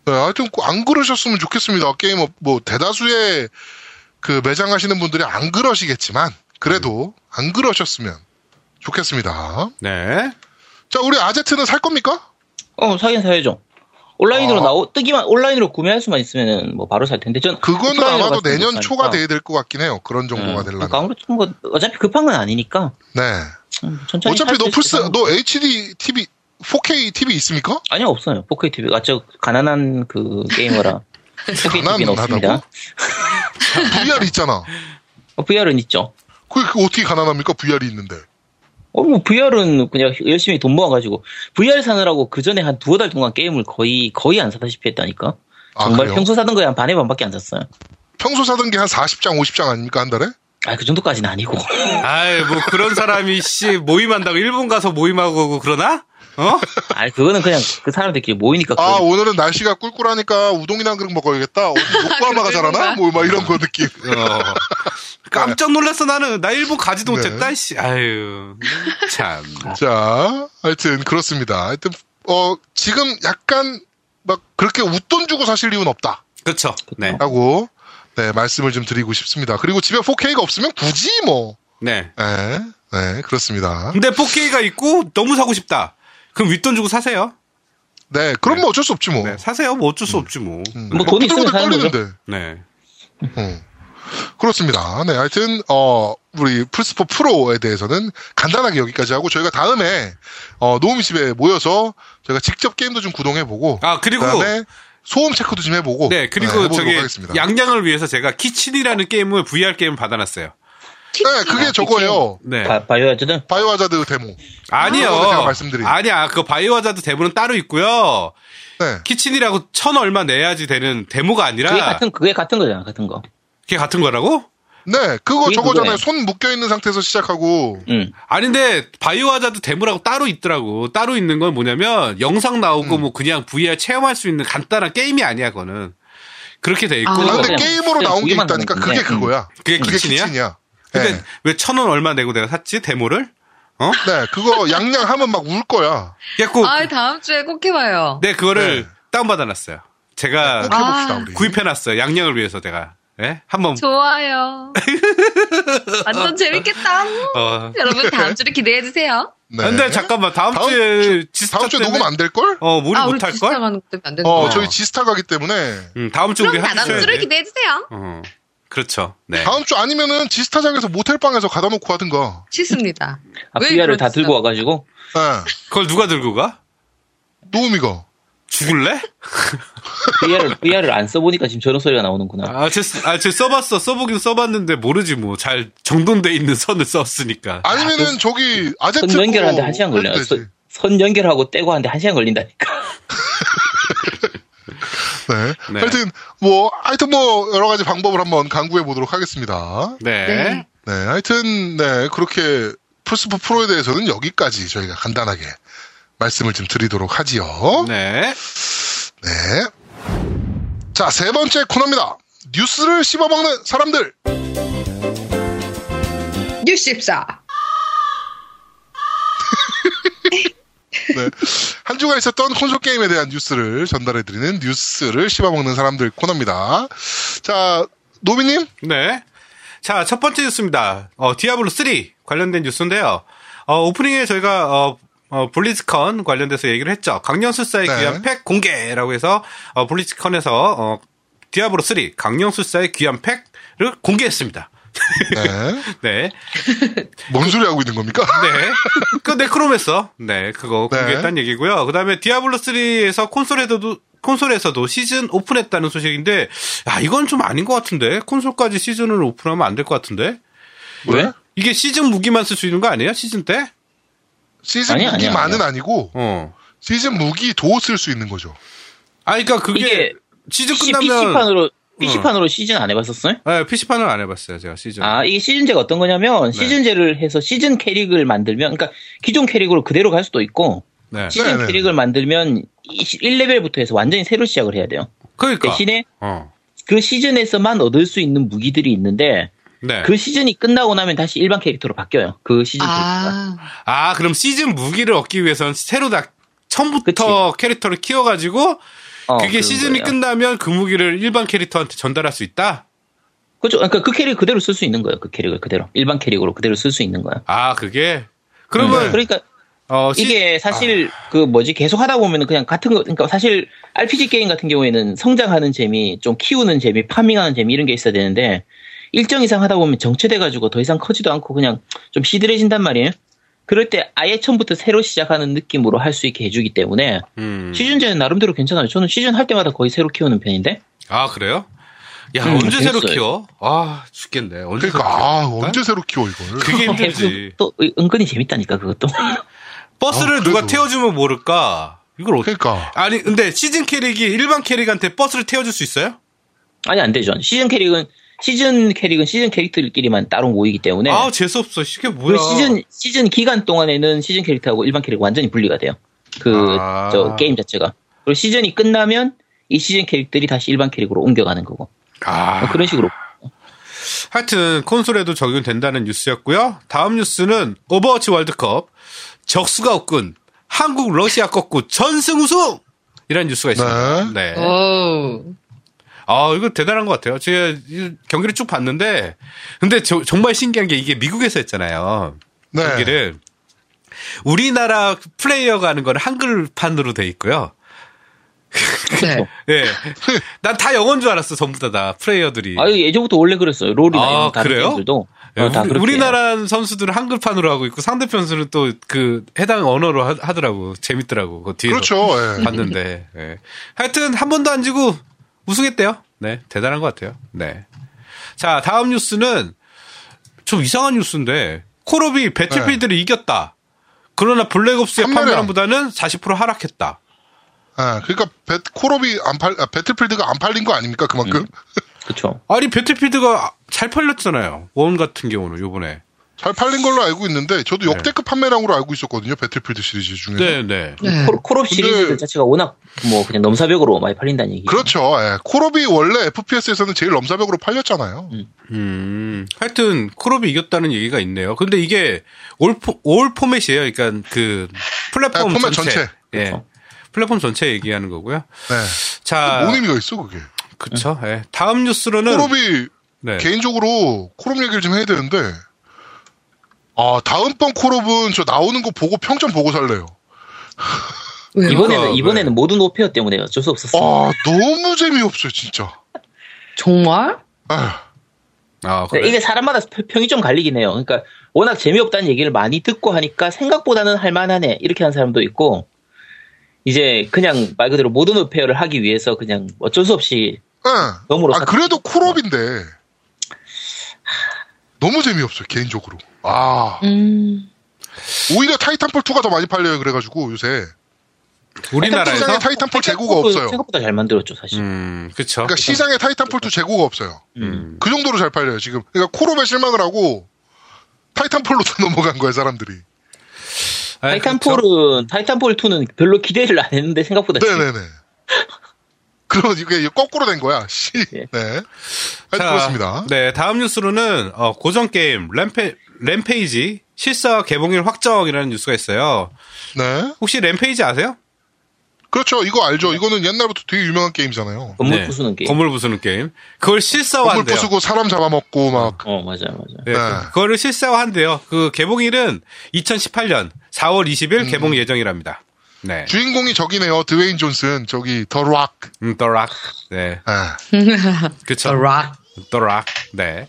네, 하여튼 꼭 안 그러셨으면 좋겠습니다. 게임 업, 뭐 대다수의 그 매장 하시는 분들이 안 그러시겠지만 그래도 안 그러셨으면 좋겠습니다. 네. 자, 우리 아제트는 살 겁니까? 어, 사긴 사야죠. 온라인으로 아. 나오, 뜨기만, 온라인으로 구매할 수만 있으면은 뭐 바로 살 텐데. 전 그거는 아마도 내년 못 초가. 돼야 될 것 같긴 해요. 그런 정도가 네. 그러니까 아무래도 뭐 어차피 급한 건 아니니까. 네. 음, 어차피 너 플스. 너 HD TV, 4K TV 있습니까? 아니요, 없어요. 4K TV. 아, 저, 가난한 그 게이머라. 4K TV는 없습니다. VR 있잖아. 어, VR은 있죠. 그게 그 어떻게 가난합니까? VR이 있는데. 어, 뭐, VR은 그냥 열심히 돈 모아가지고, VR 사느라고 그 전에 한 두어 달 동안 게임을 거의, 거의 안 사다시피 했다니까. 아, 정말 그래요? 평소 사던 거에 한 반의 반밖에 안 샀어요. 평소 사던 게 한 40장, 50장 아닙니까? 한 달에? 아, 그 정도까지는 아니고. 아이, 뭐 그런 사람이 씨 모임한다고 일본 가서 모임하고 그러나? 어? *laughs* 아, 그거는 그냥 그 사람들끼리 모이니까. 아, 그런- 오늘은 날씨가 꿀꿀하니까 우동이나 한 그릇 먹어야겠다. *laughs* 요코하마가 잘하나? 뭐, 막 이런 거 느낌. 어. *laughs* 깜짝 놀랐어 나는. 나 일본 가지도 네. 못했다. 씨. 아유. 참. 자, 하여튼 그렇습니다. 하여튼, 어, 지금 약간 막 그렇게 웃돈 주고 사실 이유는 없다. 그렇죠. 네. 라고, 네, 말씀을 좀 드리고 싶습니다. 그리고 집에 4K가 없으면 굳이 뭐, 네. 네, 네, 그렇습니다. 근데 4K가 있고 너무 사고 싶다. 그럼 윗돈 주고 사세요. 네, 그럼 뭐 어쩔 수 없지 뭐. 네, 사세요. 뭐 어쩔 수 없지 뭐. 음, 뭐 돈이 있으면. 떨리는데. 네. 음. 그렇습니다. 네, 하여튼 어 우리 플스4 프로에 대해서는 간단하게 여기까지 하고 저희가 다음에 어 노비님 집에 모여서 저희가 직접 게임도 좀 구동해 보고 아, 그리고 그다음에 소음 체크도 좀 해보고 네, 그리고 해보도록 저기 하겠습니다. 양양을 위해서 제가 키친이라는 게임을 VR 게임 받아놨어요. 네, 그게 저거예요. 네. 바, 바이오 하자드? 바이오 하자드 데모. 아니요. 제가 말씀드린. 아니야. 그 바이오 하자드 데모는 따로 있고요. 네. 키친이라고 천 얼마 내야지 되는 데모가 아니라 그게 같은, 그게 같은 거잖아, 같은 거. 그게 같은 거라고? 네, 그거 그게 저거잖아요. 그거예요. 손 묶여 있는 상태에서 시작하고. 응. 아닌데 바이오 하자드 데모라고 따로 있더라고. 따로 있는 건 뭐냐면 영상 나오고 음. 뭐 그냥 VR 체험할 수 있는 간단한 게임이 아니야, 그거는. 그렇게 돼 있고. 아, 아, 근데 그냥- 게임으로 그냥 나온 게 있다니까 그게. 그거야. 그게 키친이야? 근데 네. 왜천 원 얼마 내고 내가 샀지? 데모를? 어? 네, 그거 양양 하면 막 울 거야. 그래갖고 아, 다음 주에 꼭 해봐요. 네, 그거를 네. 다운받아놨어요. 제가 꼭 해봅시다, 아. 우리. 구입해놨어요. 양양을 위해서 제가. 예? 한번, 좋아요. *laughs* 완전 재밌겠다. 어. 여러분 다음 주를 기대해 주세요. 네. 근데 잠깐만, 다음, 다음 주에 지스타 다음 주에 녹음 안 될걸? 어, 우리 아, 못할걸? 안 되는 어, 거. 저희 지스타 가기 때문에 음, 다음 주 우리 그럼 다음 해주셔야 주를 돼. 기대해 주세요. 어, 그렇죠. 네. 다음 주 아니면은 지스타장에서 모텔방에서 가다 놓고 하든가. 싫습니다. 아, 왜 VR을 다 그러셨어요? 들고 와가지고. 네. 그걸 누가 들고 가? 노우미가. 죽을래? VR을, VR을 안 써보니까 지금 저런 소리가 나오는구나. 아, 제, 아, 제 써봤어. 써보긴 써봤는데 모르지 뭐. 잘 정돈돼 있는 선을 썼으니까. 아니면은 저기 아제트 선 연결하는데 거한 시간 걸려요. 선 연결하고 떼고 하는데 한 시간 걸린다니까. 네. 네. 하여튼 뭐 하여튼 뭐 여러 가지 방법을 한번 강구해 보도록 하겠습니다. 네. 네. 네. 하여튼 네 그렇게 플스4 프로에 대해서는 여기까지 저희가 간단하게 말씀을 좀 드리도록 하지요. 네. 네. 자, 세 번째 코너입니다. 뉴스를 씹어먹는 사람들. 뉴스14. *laughs* 네. 한 주가 있었던 콘솔 게임에 대한 뉴스를 전달해드리는 뉴스를 씹어먹는 사람들 코너입니다. 자, 노비님? 네. 자, 첫 번째 뉴스입니다. 어, 디아블로 3 관련된 뉴스인데요. 어, 오프닝에 저희가, 어, 어, 블리즈컨 관련돼서 얘기를 했죠. 강령술사의 네. 귀환 팩 공개라고 해서, 어, 블리즈컨에서, 어, 디아블로 3 강령술사의 귀환 팩을 공개했습니다. 네. *laughs* 네. 뭔 소리 하고 있는 겁니까? *laughs* 네. 그 네크로메서. 네, 그거 네. 공개했다는 얘기고요. 그다음에 디아블로 3에서 콘솔에서도 콘솔에서도 시즌 오픈했다는 소식인데 야, 이건 좀 아닌 것 같은데. 콘솔까지 시즌을 오픈하면 안 될 것 같은데. 왜? 이게 시즌 무기만 쓸 수 있는 거 아니에요? 시즌 때? 시즌 아니야, 무기만은 아니야. 아니 고 어. 시즌 무기도 쓸 수 있는 거죠. 아, 그러니까 그게 시즌 끝나면 PC판으로 PC판으로 시즌 안 해봤었어요? 네, PC판을 안 해봤어요, 제가 시즌. 아, 이게 시즌제가 어떤 거냐면, 네. 시즌제를 해서 시즌 캐릭을 만들면, 그러니까 기존 캐릭으로 그대로 갈 수도 있고, 네. 시즌 네네. 캐릭을 만들면 1레벨부터 해서 완전히 새로 시작을 해야 돼요. 그러니까. 대신에 어. 그 시즌에서만 얻을 수 있는 무기들이 있는데, 네. 그 시즌이 끝나고 나면 다시 일반 캐릭터로 바뀌어요. 그 시즌 캐릭터가. 아, 아, 그럼 시즌 무기를 얻기 위해서는 새로 다 처음부터 캐릭터를 키워가지고 어, 그게 시즌이 거예요. 끝나면 그 무기를 일반 캐릭터한테 전달할 수 있다? 그죠. 그러니까 그 캐릭 그대로 쓸 수 있는 거예요. 그 캐릭을 그대로. 일반 캐릭으로 그대로 쓸 수 있는 거예요. 아, 그게? 그러면, 그러니까 어, 시- 이게 사실 그 뭐지 계속 하다 보면은 그냥 같은 거 그러니까 사실 RPG 게임 같은 경우에는 성장하는 재미, 좀 키우는 재미, farming하는 재미 이런 게 있어야 되는데 일정 이상 하다 보면 정체돼 가지고 더 이상 커지도 않고 그냥 좀 시들해진단 말이에요. 그럴 때 아예 처음부터 새로 시작하는 느낌으로 할 수 있게 해주기 때문에 음. 시즌제는 나름대로 괜찮아요. 저는 시즌 할 때마다 거의 새로 키우는 편인데. 아, 그래요? 야, 음, 언제 새로 재밌어요. 키워? 아, 죽겠네. 언제 그러니까? 아 언제 새로 키워 이걸? 그게 힘들지. 또 은근히 재밌다니까 그것도. *laughs* 버스를 아, 누가. 태워주면 모를까? 이걸 어떻게. 그러니까 아니, 근데 시즌 캐릭이 일반 캐릭한테 버스를 태워줄 수 있어요? 아니 안 되죠. 시즌 캐릭은 시즌 캐릭은 시즌 캐릭터들끼리만 따로 모이기 때문에 아, 재수없어. 이게 뭐야. 그 시즌 시즌 기간 동안에는 시즌 캐릭터하고 일반 캐릭터 완전히 분리가 돼요. 그 아. 저 게임 자체가. 그리고 시즌이 끝나면 이 시즌 캐릭들이 다시 일반 캐릭으로 옮겨가는 거고. 아. 뭐 그런 식으로. 하여튼 콘솔에도 적용된다는 뉴스였고요. 다음 뉴스는 오버워치 월드컵 적수가 없군 한국 러시아 꺾고 전승 우승 이라는 뉴스가 있습니다. 네. 오. 아 이거 대단한 것 같아요. 제가 이 경기를 쭉 봤는데 근데 저- 정말 신기한 게 이게 미국에서 했잖아요. 네. 경기를 우리나라 플레이어가 하는 거는 한글판으로 돼 있고요. 네. *laughs* 예. 난다 영어인 줄 알았어, 전부 다, 다 플레이어들이. 아 예전부터 원래 그랬어요. 롤이나 아, 다른 그래요? 게임들도 예, 어, 다 우리-. 우리나라 선수들은 한글판으로 하고 있고 상대편 선수는 또 그 해당 언어로 하, 더라고 재밌더라고. 그 뒤에 그렇죠. 예. 봤는데. 예. 하여튼 한 번도 안 지고 우승했대요. 네, 대단한 것 같아요. 네. 자, 다음 뉴스는 좀 이상한 뉴스인데 콜옵이 배틀필드를 이겼다. 그러나 블랙옵스의 판매량. 판매량보다는 40% 하락했다. 아, 그러니까 배, 콜옵이 안 팔, 아, 배틀필드가 안 팔린 거 아닙니까 그만큼? 그렇죠. 아니 배틀필드가 잘 팔렸잖아요. 원 같은 경우는 요번에. 잘 팔린 걸로 알고 있는데 저도 역대급 판매량으로 알고 있었거든요 배틀필드 시리즈 중에서. 네, 네. 네. 콜- 콜옵 시리즈들 자체가 워낙 뭐 그냥 넘사벽으로 많이 팔린다는 얘기. 그렇죠. 예. 콜옵이 원래 FPS에서는 제일 넘사벽으로 팔렸잖아요. 음, 하여튼 콜옵이 이겼다는 얘기가 있네요. 근데 이게 all, 포, all 포맷이에요. 그러니까 그 플랫폼 아, 포맷 전체. 전체. 예. 그렇죠. 플랫폼 전체 얘기하는 거고요. 네. 자, 뭔 의미가 있어 그게? 그쵸. 예. 다음 뉴스로는 콜옵이 네. 개인적으로 콜옵 얘기를 좀 해야 되는데 아 다음번 콜옵은 저 나오는 거 보고 평점 보고 살래요. 왜요? 이번에는 네. 이번에는 Modern Warfare 때문에 어쩔 수 없었어요. 아 너무 재미없어요 진짜. 정말? 아휴. 아, 네, 그래. 이게 사람마다 평이 좀 갈리긴 해요. 그러니까 워낙 재미없다는 얘기를 많이 듣고 하니까 생각보다는 할만하네 이렇게 하는 사람도 있고 이제 그냥 말 그대로 모든 오페어를 하기 위해서 그냥 어쩔 수 없이 예. 너무로 아 사- 그래도 콜옵인데 너무 재미없어요 개인적으로. 아 음. 오히려 타이탄폴 2가 더 많이 팔려요 그래가지고 요새. 우리나라에서 시장에 Titanfall 재고가 생각보다- 없어요. 생각보다 잘 만들었죠 사실. 음, 그쵸. 그러니까 시장에 Titanfall 2 재고가 없어요. 음. 그 정도로 잘 팔려요 지금. 그러니까 콜옵에 실망을 하고 Titanfall로 또 *laughs* 넘어간 거야 사람들이. 아. Titanfall은 Titanfall 2는 별로 기대를 안 했는데 생각보다 네네네. 그럼 이게 거꾸로 된 거야. *laughs* 씨. 예. 네. 하여튼 자, 그렇습니다. 네, 다음 뉴스로는 어, 고전 게임 램페, Rampage 실사 개봉일 확정이라는 뉴스가 있어요. 네. 혹시 Rampage 아세요? 그렇죠. 이거 알죠. 이거는 옛날부터 되게 유명한 게임이잖아요. 건물 네. 부수는 게임. 건물 부수는 게임. 그걸 건물 실사화한대요. 부수고 사람 잡아먹고 막. 어 맞아요 맞아요. 네, 네. 그거를 실사화한대요. 그 개봉일은 2018년 4월 20일 음. 개봉 예정이랍니다. 네. 주인공이 저기네요. 드웨인 존슨. 저기 The Rock. 음, The Rock. 네. 아, *laughs* 그쵸. The Rock. The Rock. 네.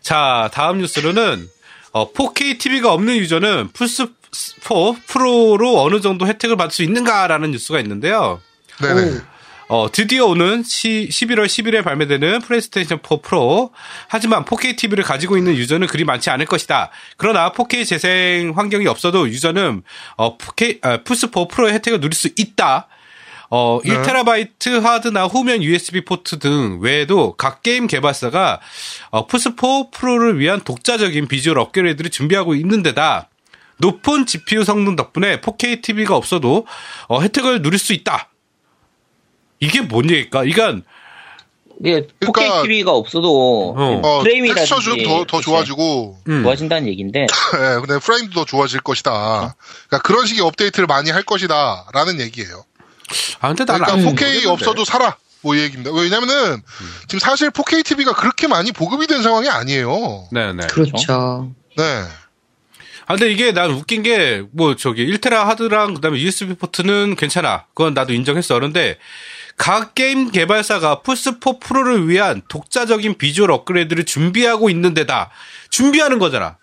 자, 다음 뉴스로는 어, 4K TV가 없는 유저는 플스4 Pro로 어느 정도 혜택을 받을 수 있는가라는 뉴스가 있는데요. 네네. 어, 드디어 오는 시, 11월 10일에 발매되는 플레이스테이션 4 프로. 하지만 4K TV를 가지고 있는 유저는 그리 많지 않을 것이다. 그러나 4K 재생 환경이 없어도 유저는 어, 4K, 아, 플스4 Pro의 혜택을 누릴 수 있다. 어, 네. 1TB 하드나 후면 USB 포트 등 외에도 각 게임 개발사가 어, 플스4 Pro를 위한 독자적인 비주얼 업그레이드를 준비하고 있는 데다 높은 GPU 성능 덕분에 4K TV가 없어도 어, 혜택을 누릴 수 있다. 이게 뭔 얘기일까? 이건 이게 그러니까- 4K TV가 없어도 어. 어, 프레임이라든지 텍스처 좀 더, 더 좋아지고, 음. 좋아진다는 얘기인데 *laughs* 예, 근데 프레임도 더 좋아질 것이다. 그러니까 그런 식의 업데이트를 많이 할 것이다. 라는 얘기예요. 아 근데 그러니까 안 4K 모르겠는데. 없어도 살아. 뭐이 얘기입니다. 왜냐면은 지금 사실 4K TV가 그렇게 많이 보급이 된 상황이 아니에요. 네 네. 그렇죠. 네. 아 근데 이게 난 웃긴 게 뭐 저기 1테라 하드랑 그 다음에 USB 포트는 괜찮아. 그건 나도 인정했어. 그런데 각 게임 개발사가 플스4 프로를 위한 독자적인 비주얼 업그레이드를 준비하고 있는 데다 준비하는 거잖아.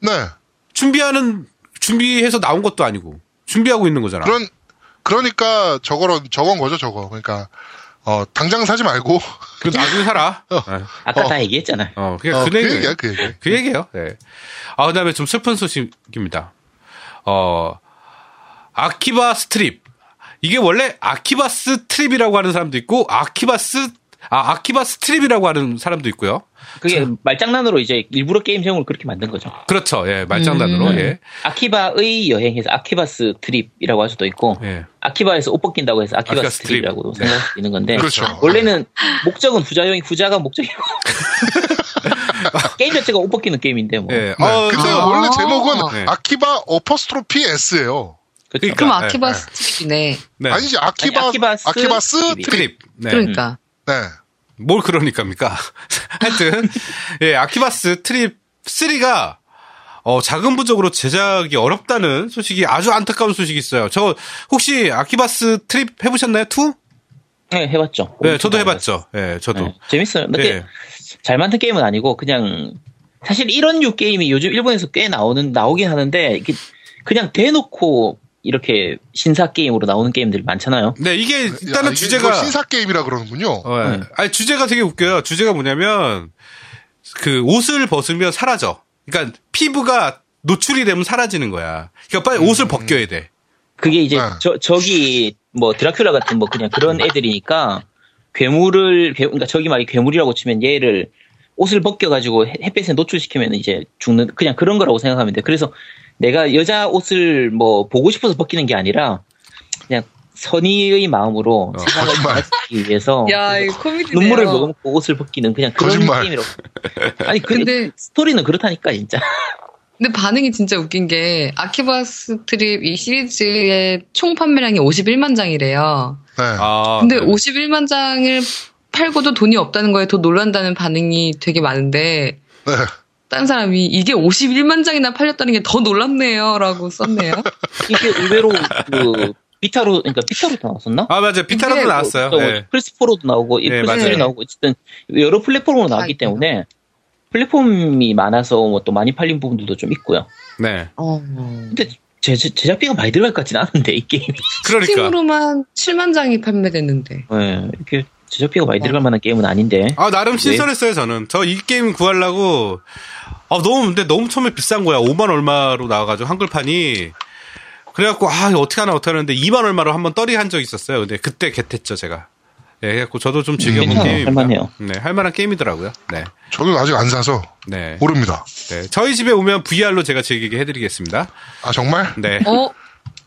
네. 준비하는 준비해서 나온 것도 아니고 준비하고 있는 거잖아. 그런, 그러니까 저거로, 저건 거죠, 저거. 그러니까, 어, 당장 사지 말고. 그 나중에 살아. *laughs* 네. 아까 어. 다 얘기했잖아요. 어, 그냥 어, 그그 얘기. 얘기야, 그 얘기. 그 얘기예요. 네. 아 그다음에 좀 슬픈 소식입니다. 어 아키바 스트립 이게 원래 아키바스 트립이라고 하는 사람도 있고 아키바스 아 아키바 스 트립이라고 하는 사람도 있고요. 그게 말장난으로 이제 일부러 게임 제목을 그렇게 만든 거죠. 그렇죠. 예, 말장난으로 음. 예. 아키바의 여행에서 아키바스 트립이라고 할 수도 있고 예. 아키바에서 옷 벗긴다고 해서 아키바스 아키바스 트립. 트립이라고도 생각할 수 있는 건데 그렇죠. 원래는 목적은 후자용이 후자가 목적이고 *laughs* 게임 자체가 옷 벗기는 게임인데 뭐 예. 네. 어, 근데 아. 원래 제목은 네. 아키바 apostrophe S예요. 그렇죠. 그럼 네, 아키바 네. 스트립이네. 네. 아니지, 아키바, 아니, 아키바스 아키바스 트립. 트립. 네. 그러니까. 네. 뭘 그러니까입니까? *laughs* 하여튼 예, 아키바스 트립 3가 어, 자금 부족으로 제작이 어렵다는 소식이 아주 안타까운 소식이 있어요. 저 혹시 아키바스 트립 해보셨나요? 2? 네, 해봤죠. 네, 저도 해봤죠. 예, 저도. 네, 재밌어요. 근데 예. 잘 만든 게임은 아니고 그냥 사실 이런 류 게임이 요즘 일본에서 꽤 나오는 나오긴 하는데 이게 그냥 대놓고 이렇게 신사 게임으로 나오는 게임들이 많잖아요. 네, 이게 야, 일단은 이게 주제가 이거 신사 게임이라 그러는군요. 어, 예. 네. 아니 주제가 되게 웃겨요. 주제가 뭐냐면 그 옷을 벗으면 사라져. 그러니까 피부가 노출이 되면 사라지는 거야. 그러니까 빨리 옷을 벗겨야 돼. 그게 이제 네. 저 저기 뭐 드라큘라 같은 뭐 그냥 그런 애들이니까 괴물을 괴- 그러니까 저기 말이 괴물이라고 치면 얘를 옷을 벗겨가지고 해- 햇빛에 노출시키면 이제 죽는 그냥 그런 거라고 생각하면 돼. 그래서 내가 여자 옷을 뭐 보고 싶어서 벗기는 게 아니라 그냥 선의의 마음으로 어, 거짓말. 바라기 위해서 *laughs* 야. 눈물을 머금고 옷을 벗기는 그냥 그런 거짓말. 게임이라고. 아니 근데 근데 스토리는 그렇다니까 진짜. 근데 반응이 진짜 웃긴 게 아키바 스트립 이 시리즈의 총 판매량이 51만 장이래요. 네. 아, 근데 네. 51만 장을 팔고도 돈이 없다는 거에 더 놀란다는 반응이 되게 많은데 네. 딴 사람이 이게 51만 장이나 팔렸다는 게 더 놀랍네요라고 썼네요. 이게 의외로 그 Vita로 그러니까 Vita로 나왔었나? 아 맞아. Vita라도 이게 나왔어요. 또 네. 플스 4로도 나오고 네, 플스 3로 맞아요. 나오고 어쨌든 여러 플랫폼으로 나왔기 아, 때문에 플랫폼이 많아서 뭐 또 많이 팔린 부분들도 좀 있고요. 네. 어. 근데 제, 제작비가 많이 들어갈 것 같지는 않은데 이 게임이 그러니까. Steam으로만 7만 장이 판매됐는데. 네, 이렇게 제작비가 많이 들어갈 만한 게임은 아닌데 아 나름 신선했어요 저는. 저 이 게임 구하려고 아 너무 근데 너무 처음에 비싼 거야. 5만 얼마로 나와가지고 한글판이. 그래갖고 아 이거 어떻게 하나 어떻게 하는데 2만 얼마로 한번 떨이 한 적 있었어요. 근데 그때 get했죠 제가. 예, 그래갖고 저도 좀 즐겨본 괜찮아요. 게임입니다. 할만해요. 네, 할만한 게임이더라고요. 네, 저는 아직 안 사서 네, 모릅니다. 네. 저희 집에 오면 VR로 제가 즐기게 해드리겠습니다. 아, 정말? 네, 어?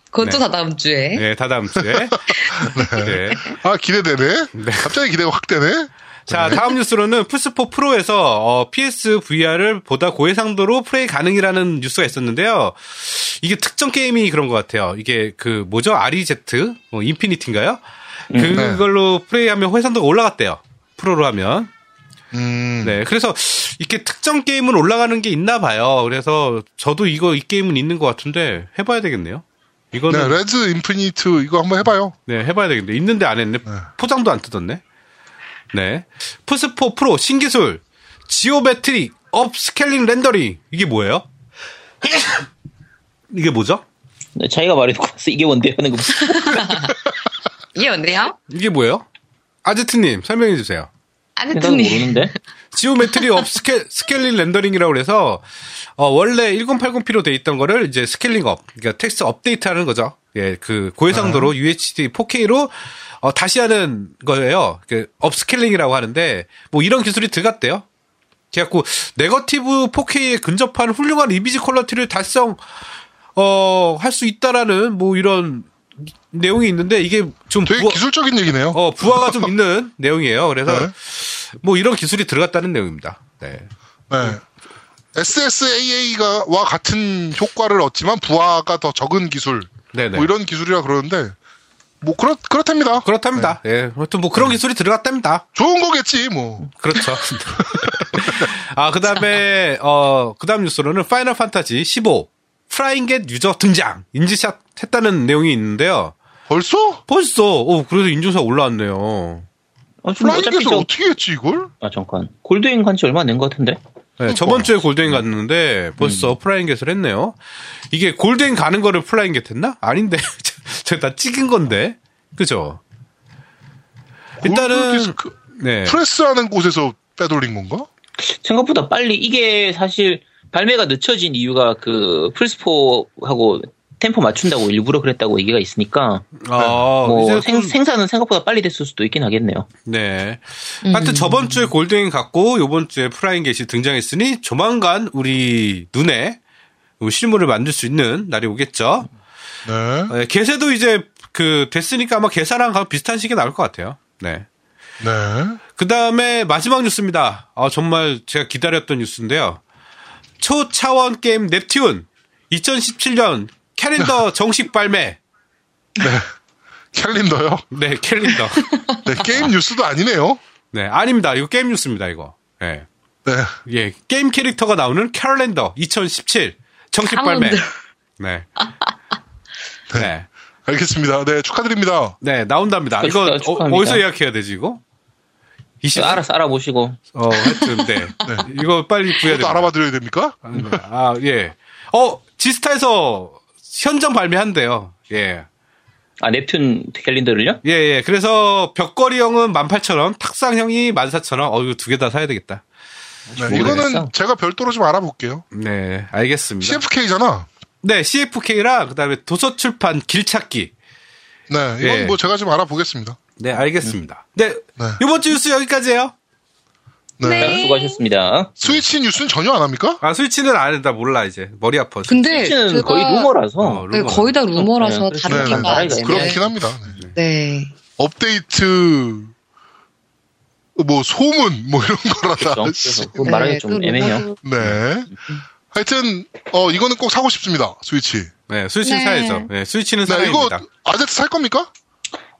그것도 네. 다 다음 주에. 네, 다 다음 주에. *laughs* 네. 아, 기대되네? 네. 갑자기 기대가 확 되네? 자, 다음 뉴스로는 플스4 Pro에서 어, PS VR을 보다 고해상도로 플레이 가능이라는 뉴스가 있었는데요. 이게 특정 게임이 그런 것 같아요. 이게 그 뭐죠? REZ 어, Infinite인가요? 그걸로 플레이하면 해상도가 올라갔대요. Pro로 하면. 음. 네, 그래서 이렇게 특정 게임은 올라가는 게 있나 봐요. 그래서 저도 이거 이 게임은 있는 것 같은데 해봐야 되겠네요. 네, 이거는 REZ Infinite 이거 한번 해봐요. 네, 해봐야 되겠네. 있는데 안 했네. 네. 포장도 안 뜯었네. 네. 플스4 프로 신기술 geometric upscaling rendering 이게 뭐예요? *coughs* 이게 뭐죠? 네, 자기가 말해놓고 왔어. 이게 뭔데요? 하는 거. *laughs* 이게 뭔데요? 이게 뭐예요? 아제트님 설명해 주세요. 나도 아제트님. 모르는데. *laughs* geometry upsca scaling rendering이라고 그래서 어, 원래 1080p로 돼 있던 거를 이제 scaling up, 그러니까 텍스처 업데이트하는 거죠. 예, 그 고해상도로 UHD 4K로 어, 다시 하는 거예요. 그 upscaling이라고 하는데 뭐 이런 기술이 들어갔대요. 그래갖고 네거티브 4K에 근접한 훌륭한 이미지 퀄러티를 달성 어, 할 수 있다라는 뭐 이런 내용이 있는데 이게 좀 되게 부하, 기술적인 얘기네요. 어, 부하가 좀 있는 *laughs* 내용이에요. 그래서 네. 뭐 이런 기술이 들어갔다는 내용입니다. 네. 네. SSAA와 같은 효과를 얻지만 부하가 더 적은 기술. 네네. 뭐 이런 기술이라 그러는데 뭐 그렇 그렇답니다. 그렇답니다. 예. 아무튼 뭐 그런 기술이 들어갔답니다. 좋은 거겠지 뭐. 그렇죠. *laughs* *laughs* 아, 그 다음에, 어, 그 다음 뉴스로는 파이널 판타지 15 flying get 유저 등장 인증샷 했다는 내용이 있는데요. 벌써? 벌써, 오, 그래도 인증샷 올라왔네요. 어, 좀 어차피 flying에서 저, 어떻게 했지 이걸? 아, 잠깐. gold인 간지 얼마 안 된 것 같은데? 네, 저번 주에 gold인 갔는데 벌써 flying get을 했네요. 이게 gold인 가는 거를 flying get 했나? 아닌데. *laughs* 제가 다 찍은 건데. 그죠? 일단은, 골드디스크 네. 프레스하는 곳에서 빼돌린 건가? 생각보다 빨리, 이게 사실 발매가 늦춰진 이유가 그 플스4하고 템포 맞춘다고 일부러 그랬다고 얘기가 있으니까, 아, 뭐 생, 좀- 생산은 생각보다 빨리 됐을 수도 있긴 하겠네요. 네. 하여튼 저번 주에 골드인 갔고 요번 주에 프라잉겟이 등장했으니 조만간 우리 눈에 실물을 만들 수 있는 날이 오겠죠. 네. 네, 개세도 이제 그 됐으니까 아마 개사랑 가- 비슷한 시기에 나올 것 같아요. 네. 네. 그 다음에 마지막 뉴스입니다. 아, 정말 제가 기다렸던 뉴스인데요. 초차원 게임 넵튠 2017년 캘린더 *laughs* 정식 발매. 캘린더요? 네, 캘린더. 네, 게임 뉴스도 아니네요. 네, 아닙니다. 이거 게임 뉴스입니다, 이거. 네. 네. 예, 게임 캐릭터가 나오는 캘린더 2017 정식 발매. 사람들. 네. *laughs* 네. 알겠습니다. 네, 축하드립니다. 네, 나온답니다. 이거 축하- 어, 축하합니다. 어 디서 예약해야 되지, 이거? 20, 알아서 알아보시고. 어, 하여튼, 네. *laughs* 이거 빨리 구해야 또 됩니다. 알아봐 드려야 됩니까? 아, 예. 어, 지스타에서 현장 발매한대요. 예. 아, 넵튠 캘린더를요? 예, 예. 그래서 벽걸이형은 18,000원, 탁상형이 14,000원. 어, 이거 두 개 다 사야 되겠다. 네. 이거는 제가 별도로 좀 알아볼게요. 네, 알겠습니다. CFK잖아. 네, CFK랑 그다음에 도서출판 길찾기. 네, 이건 예. 뭐 제가 좀 알아보겠습니다. 네, 알겠습니다. 네, 네. 이번 주 뉴스 여기까지예요. 네. 자, 수고하셨습니다. 스위치 뉴스는 전혀 안 합니까? 아, 스위치는 안 한다 몰라 이제 머리 아파. 근데 스위치는 제가 거의 루머라서. 어, 네, 루머. 거의 다 루머라서 네, 다른 네, 게 네, 많은데. 그렇긴 합니다. 네. 네. 업데이트 뭐 소문 뭐 이런 거라다. 그렇죠. 말하기 좀그 애매해요. 네. 하여튼 어 이거는 꼭 사고 싶습니다. 스위치. 네, 스위치는 네. 사야죠. 네, 스위치는 네, 이거 사야입니다. 아제트 살 겁니까?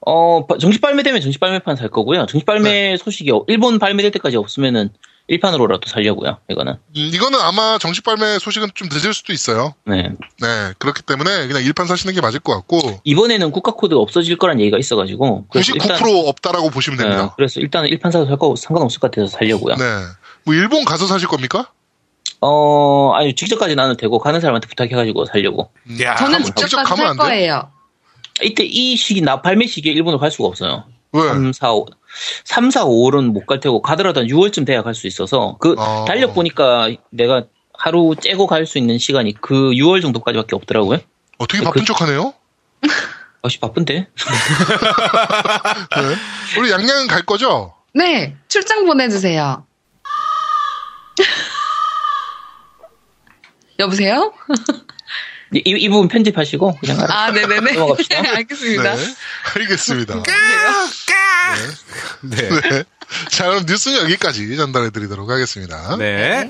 어, 바- 정식 발매되면 정식 발매판 살 거고요. 정식 발매 소식이 없- 일본 발매될 때까지 없으면은 1판으로라도 살려고요. 이거는. 음, 이거는 아마 정식 발매 소식은 좀 늦을 수도 있어요. 네. 네, 그렇기 때문에 그냥 일판 사시는 게 맞을 것 같고 이번에는 국가 코드가 없어질 거란 얘기가 있어 가지고. 그래서 99% 없다라고 보시면 네, 됩니다. 그래서 일단은 1판 사도 살거 상관없을 것 같아서 살려고요. 네. 뭐 일본 가서 사실 겁니까? 어, 아니, 직접까지는 안 해도 되고, 가는 사람한테 부탁해 가지고 살려고. 야, 저는 가면- 직접 직접 가서 가면 살 안? 거예요. 이때 이 시기, 나, 발매 시기에 일본으로 갈 수가 없어요. 왜? 3, 4, 5. 3, 4, 5월은 못 갈 테고, 가더라도 한 6월쯤 돼야 갈 수 있어서, 그, 어. 달력 보니까 내가 하루 째고 갈 수 있는 시간이 그 6월 정도까지밖에 없더라고요. 어떻게 그- 바쁜 척하네요? 아씨, 바쁜데? 네. 우리 양양은 갈 거죠? 네, 출장 보내주세요. 여보세요? 이, 이, 이 부분 편집하시고, 그냥. 아, 네네네. 넘어갑시다. *laughs* 네, 알겠습니다. 네. 알겠습니다. 네. 네. 자, 그럼 뉴스는 여기까지 전달해 드리도록 하겠습니다. 네.